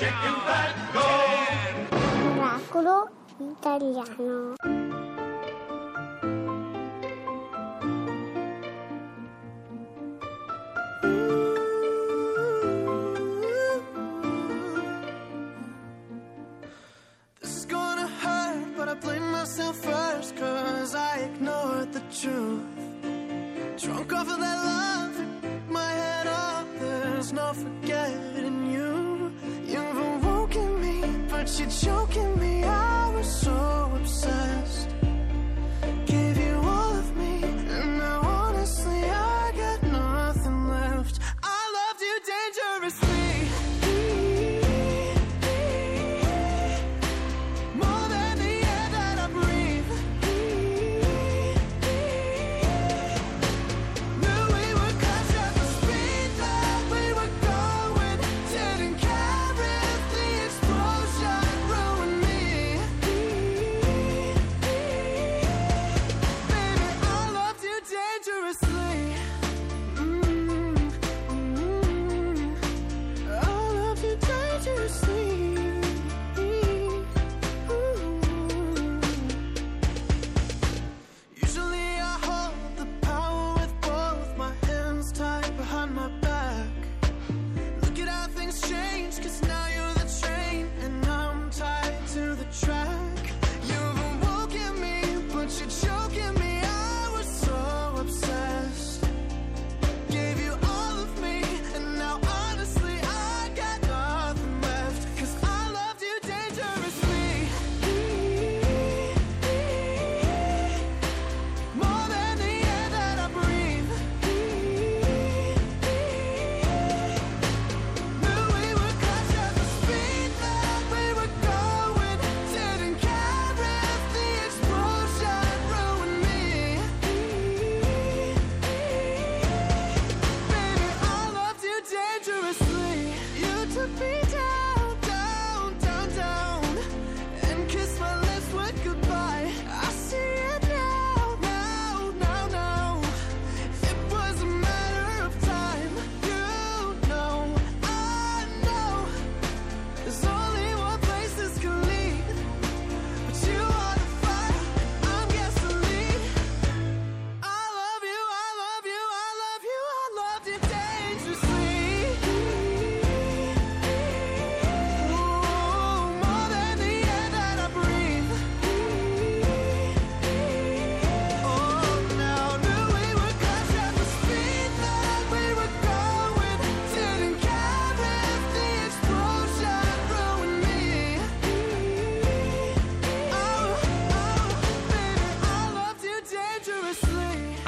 chicken fat, go! Miracolo italiano. This is gonna hurt, but I blame myself first, cause I ignored the truth. Drunk off of that love, my head up, there's no forgetting you're choking me. I was so obsessed.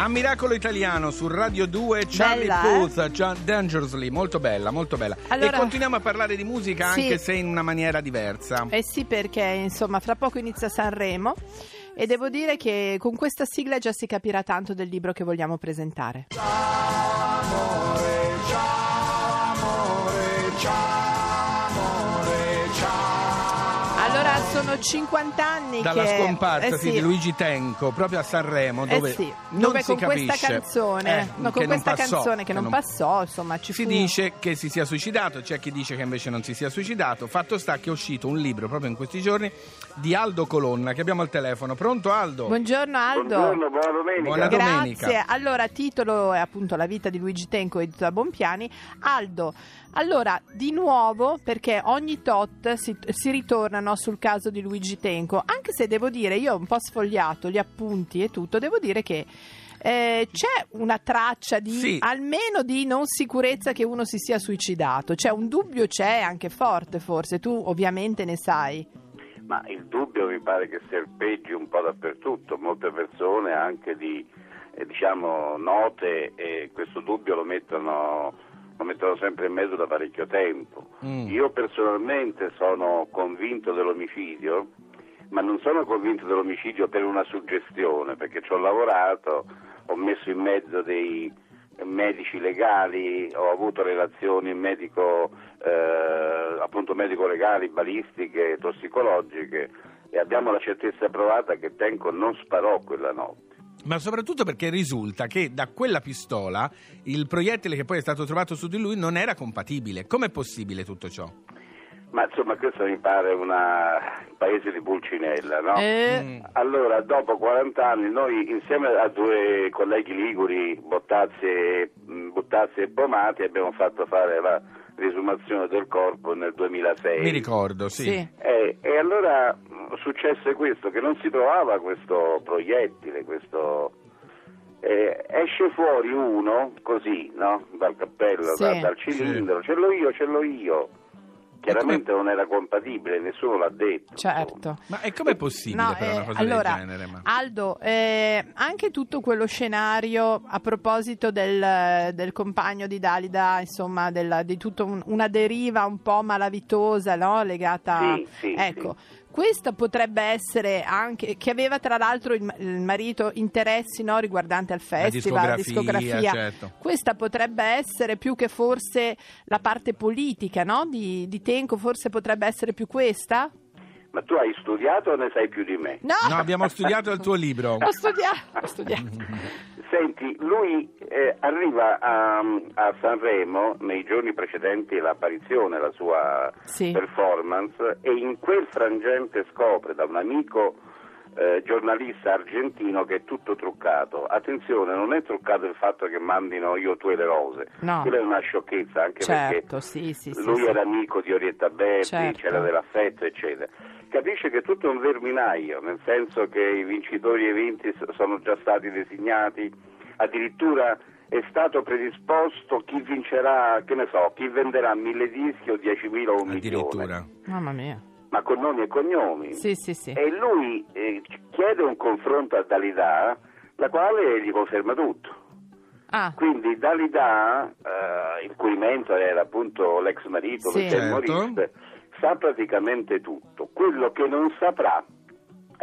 A Miracolo Italiano su Radio 2 Charlie Bella, eh? Puth, Gian- Dangerously, molto bella, molto bella. Allora- e continuiamo a parlare di musica Sì. anche se in una maniera diversa. Eh sì, perché insomma fra poco inizia Sanremo e devo dire che con questa sigla già si capirà tanto del libro che vogliamo presentare. Allora sono 50 anni Dalla che scomparsa eh sì, sì. di Luigi Tenco, proprio a Sanremo, Eh dove sì, non dove si con questa capisce, canzone, eh, no, con non questa passò, canzone che non passò, insomma, ci Si fu dice che si sia suicidato, c'è chi dice che invece non si sia suicidato. Fatto sta che è uscito un libro proprio in questi giorni di Aldo Colonna, che abbiamo al telefono. Pronto Aldo? Buongiorno Aldo. Buongiorno, buona domenica. Buona domenica. Grazie. Allora, titolo è appunto La vita di Luigi Tenco, edito da Bonpiani. Aldo, allora, di nuovo, perché ogni tot si, si ritorna no, sul caso di Luigi Tenco, anche se devo dire, io ho un po' sfogliato gli appunti e tutto, devo dire che eh, c'è una traccia di Sì. almeno di non sicurezza che uno si sia suicidato, cioè un dubbio c'è anche forte forse, tu ovviamente ne sai. Ma il dubbio mi pare che serpeggi un po' dappertutto, molte persone anche di eh, diciamo note e questo dubbio lo mettono, lo mettono sempre in mezzo da parecchio tempo. Mm. Io personalmente sono convinto dell'omicidio, ma non sono convinto dell'omicidio per una suggestione, perché ci ho lavorato, ho messo in mezzo dei medici legali, ho avuto relazioni medico, eh, appunto medico-legali, balistiche, tossicologiche e abbiamo la certezza provata che Tenco non sparò quella notte. Ma soprattutto perché risulta che da quella pistola il proiettile che poi è stato trovato su di lui non era compatibile. Com'è possibile tutto ciò? Ma insomma questo mi pare una... il paese di Pulcinella, no? Eh, Mm. Allora, dopo 40 anni, noi insieme a due colleghi liguri, Bottazzi e, e Pomati, abbiamo fatto fare la risumazione del corpo nel 2006. Mi ricordo, sì. sì. Eh, e allora successe questo, che non si trovava questo proiettile, questo... eh, esce fuori uno, così, no? Dal cappello, Sì. da- dal cilindro, ce l'ho io, ce l'ho io. Chiaramente non era compatibile, nessuno l'ha detto. insomma. Certo. Ma è com'è possibile No, eh, una cosa allora, del genere? Ma... Aldo, eh, anche tutto quello scenario a proposito del, del compagno di Dalida, insomma, della- di tutta un- una deriva un po' malavitosa, no? Legata Sì, sì, Ecco, questa potrebbe essere anche, che aveva tra l'altro il, il marito interessi no, riguardanti al festival, la discografia, discografia. certo. Questa potrebbe essere più che forse la parte politica, no? Di, di Tenco, forse potrebbe essere più questa? Ma tu hai studiato o ne sai più di me? No! No, abbiamo studiato il tuo libro. Ho studiato, ho studiato. Senti, lui eh, arriva a, a Sanremo nei giorni precedenti l'apparizione, la sua Sì. performance e in quel frangente scopre da un amico eh, giornalista argentino che è tutto truccato. Attenzione, non è truccato il fatto che mandino io tu e le rose. No. Quella è una sciocchezza, anche Certo, perché sì, sì, lui sì. era amico di Orietta Berti, Certo. c'era dell'affetto, eccetera. Capisce che è tutto un verminaio, nel senso che i vincitori e i vinti sono già stati designati, addirittura è stato predisposto chi vincerà, che ne so, chi venderà mille dischi o diecimila o un Addirittura. milione, Mamma mia. Ma con nomi e cognomi. Sì, sì, sì. E lui eh, chiede un confronto a Dalida, la quale gli conferma tutto. Ah, Quindi Dalida, eh, il cui mentore era appunto l'ex marito, Sì. Michel Certo. Maurice, sa praticamente tutto. Quello che non saprà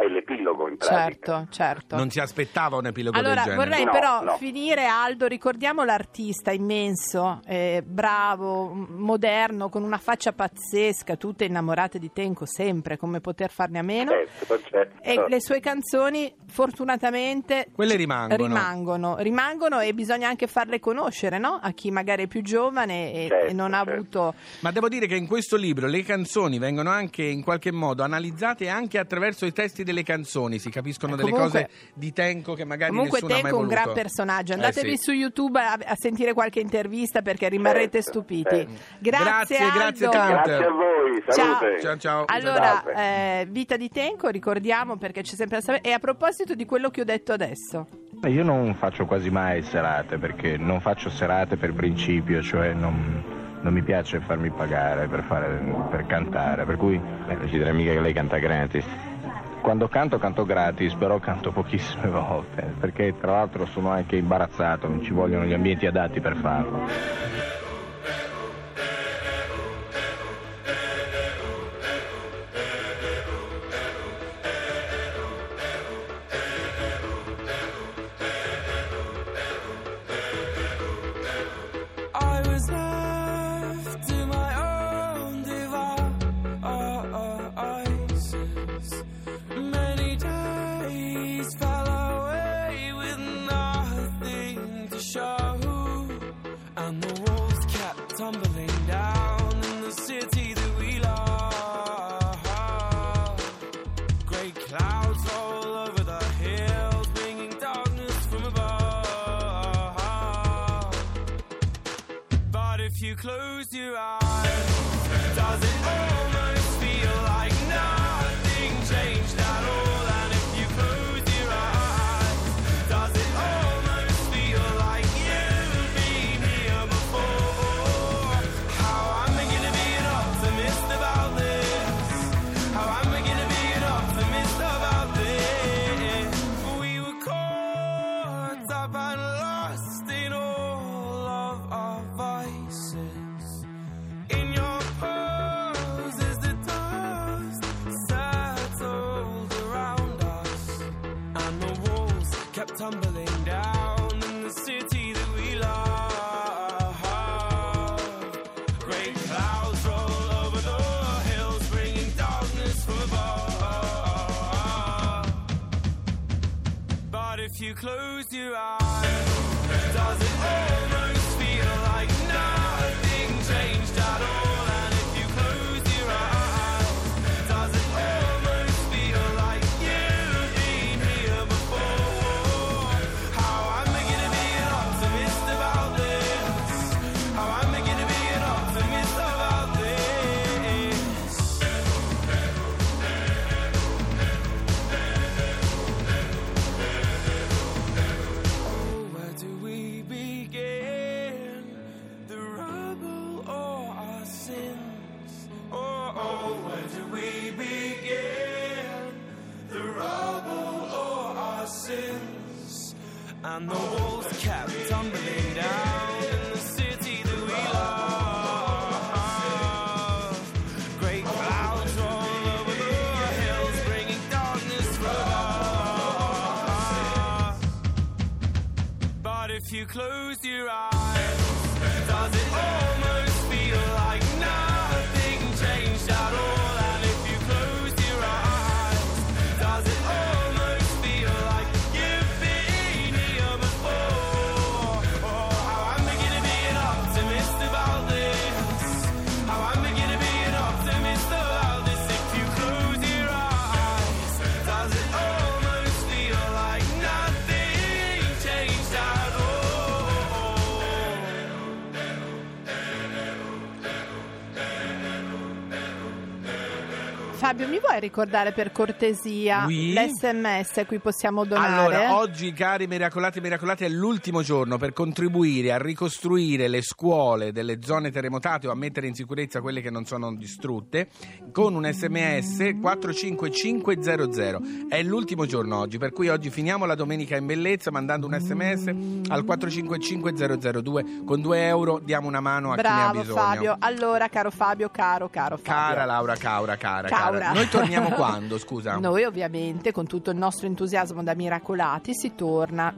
è l'epilogo in pratica. certo, certo. Non si aspettava un epilogo Allora del genere. vorrei No, però no. finire Aldo, ricordiamo l'artista immenso, eh, bravo, moderno, con una faccia pazzesca, tutte innamorate di Tenco sempre, come poter farne a meno. Certo, certo. E le sue canzoni fortunatamente Quelle rimangono. rimangono, rimangono e bisogna anche farle conoscere no? a chi magari è più giovane e, Certo, e non ha certo. avuto... Ma devo dire che in questo libro le canzoni vengono anche in qualche modo analizzate anche attraverso i testi delle canzoni, si capiscono Eh, delle comunque- cose di Tenco che magari Comunque nessuno ha mai Tenco è un voluto. gran personaggio, Eh, andatevi sì. su YouTube a, a sentire qualche intervista perché rimarrete Certo, stupiti. certo. Grazie, Grazie, grazie. Grazie a voi, salute. Ciao, ciao. Allora, Salve. eh, Vita di Tenco, ricordiamo perché c'è sempre da sapere. E a proposito di quello che ho detto adesso, Io non faccio quasi mai serate perché non faccio serate per principio, cioè non, non mi piace farmi pagare per, fare, per cantare, per cui Beh, non ci direi mica che lei canta gratis. Quando canto canto gratis, però canto pochissime volte, perché tra l'altro sono anche imbarazzato, non ci vogliono gli ambienti adatti per farlo. Tumbling down in the city that we love. Great clouds roll over the hills, bringing darkness from above. But if you close if you close your eyes, does it almost feel like nothing changed at all? Fabio, mi vuoi ricordare per cortesia Oui. l'SMS a cui possiamo donare? Allora, oggi, cari miracolati e miracolate, è l'ultimo giorno per contribuire a ricostruire le scuole delle zone terremotate o a mettere in sicurezza quelle che non sono distrutte con un sms 45500. È l'ultimo giorno oggi, per cui oggi finiamo la domenica in bellezza mandando un sms al 455002 con 2 euro diamo una mano a chi ne ha Bravo bisogno. Fabio. Allora, caro Fabio, caro, caro Fabio. Cara Laura, Caura, cara, Caura. Noi torniamo quando, scusa? Noi ovviamente con tutto il nostro entusiasmo da miracolati si torna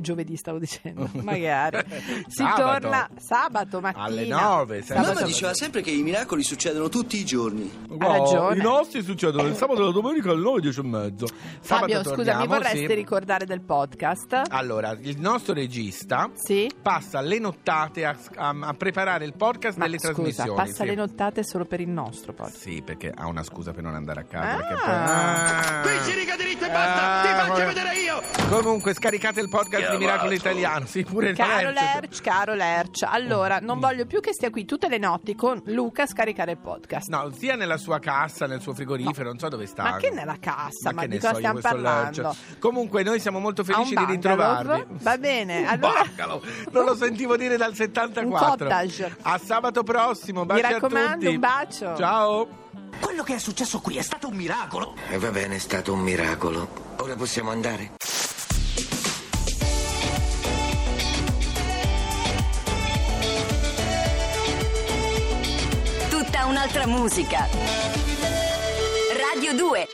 giovedì stavo dicendo, magari. Si Sabato. torna sabato mattina Alle nove, sempre. Sabato- Mamma diceva sempre che i miracoli succedono tutti i giorni. Ha ragione. I nostri succedono il sabato e la domenica alle 9, 10 e mezzo. Sabato Fabio, scusa, mi vorresti sì. ricordare del podcast? Allora, il nostro regista Sì? passa le nottate a, a- a preparare il podcast Ma delle scusa, trasmissioni. passa sì. le nottate solo per il nostro podcast. Sì, perché ha una scusa per non andare a casa. Ah. perché poi- Ah. Qui si riga diritto e basta, ti Ah, faccio vabbè. vedere io! Comunque, scaricate il podcast di Miracolo Italiano. Sì, pure Caro. Lerch, caro Lerch, allora non voglio più che stia qui tutte le notti con Luca a scaricare il podcast. No, sia nella sua cassa, nel suo frigorifero, non so dove sta. Ma che nella cassa? Ma, che di cosa so stiamo questo parlando? Lercio. Comunque, noi siamo molto felici di ritrovarvi. Va bene, allora. Non lo sentivo dire dal 74. Un cottage. A sabato prossimo. Baci Mi raccomando, a tutti. un bacio. Ciao. Quello che è successo qui è stato un miracolo! E va bene, è stato un miracolo. Ora possiamo andare? Un'altra musica. Radio 2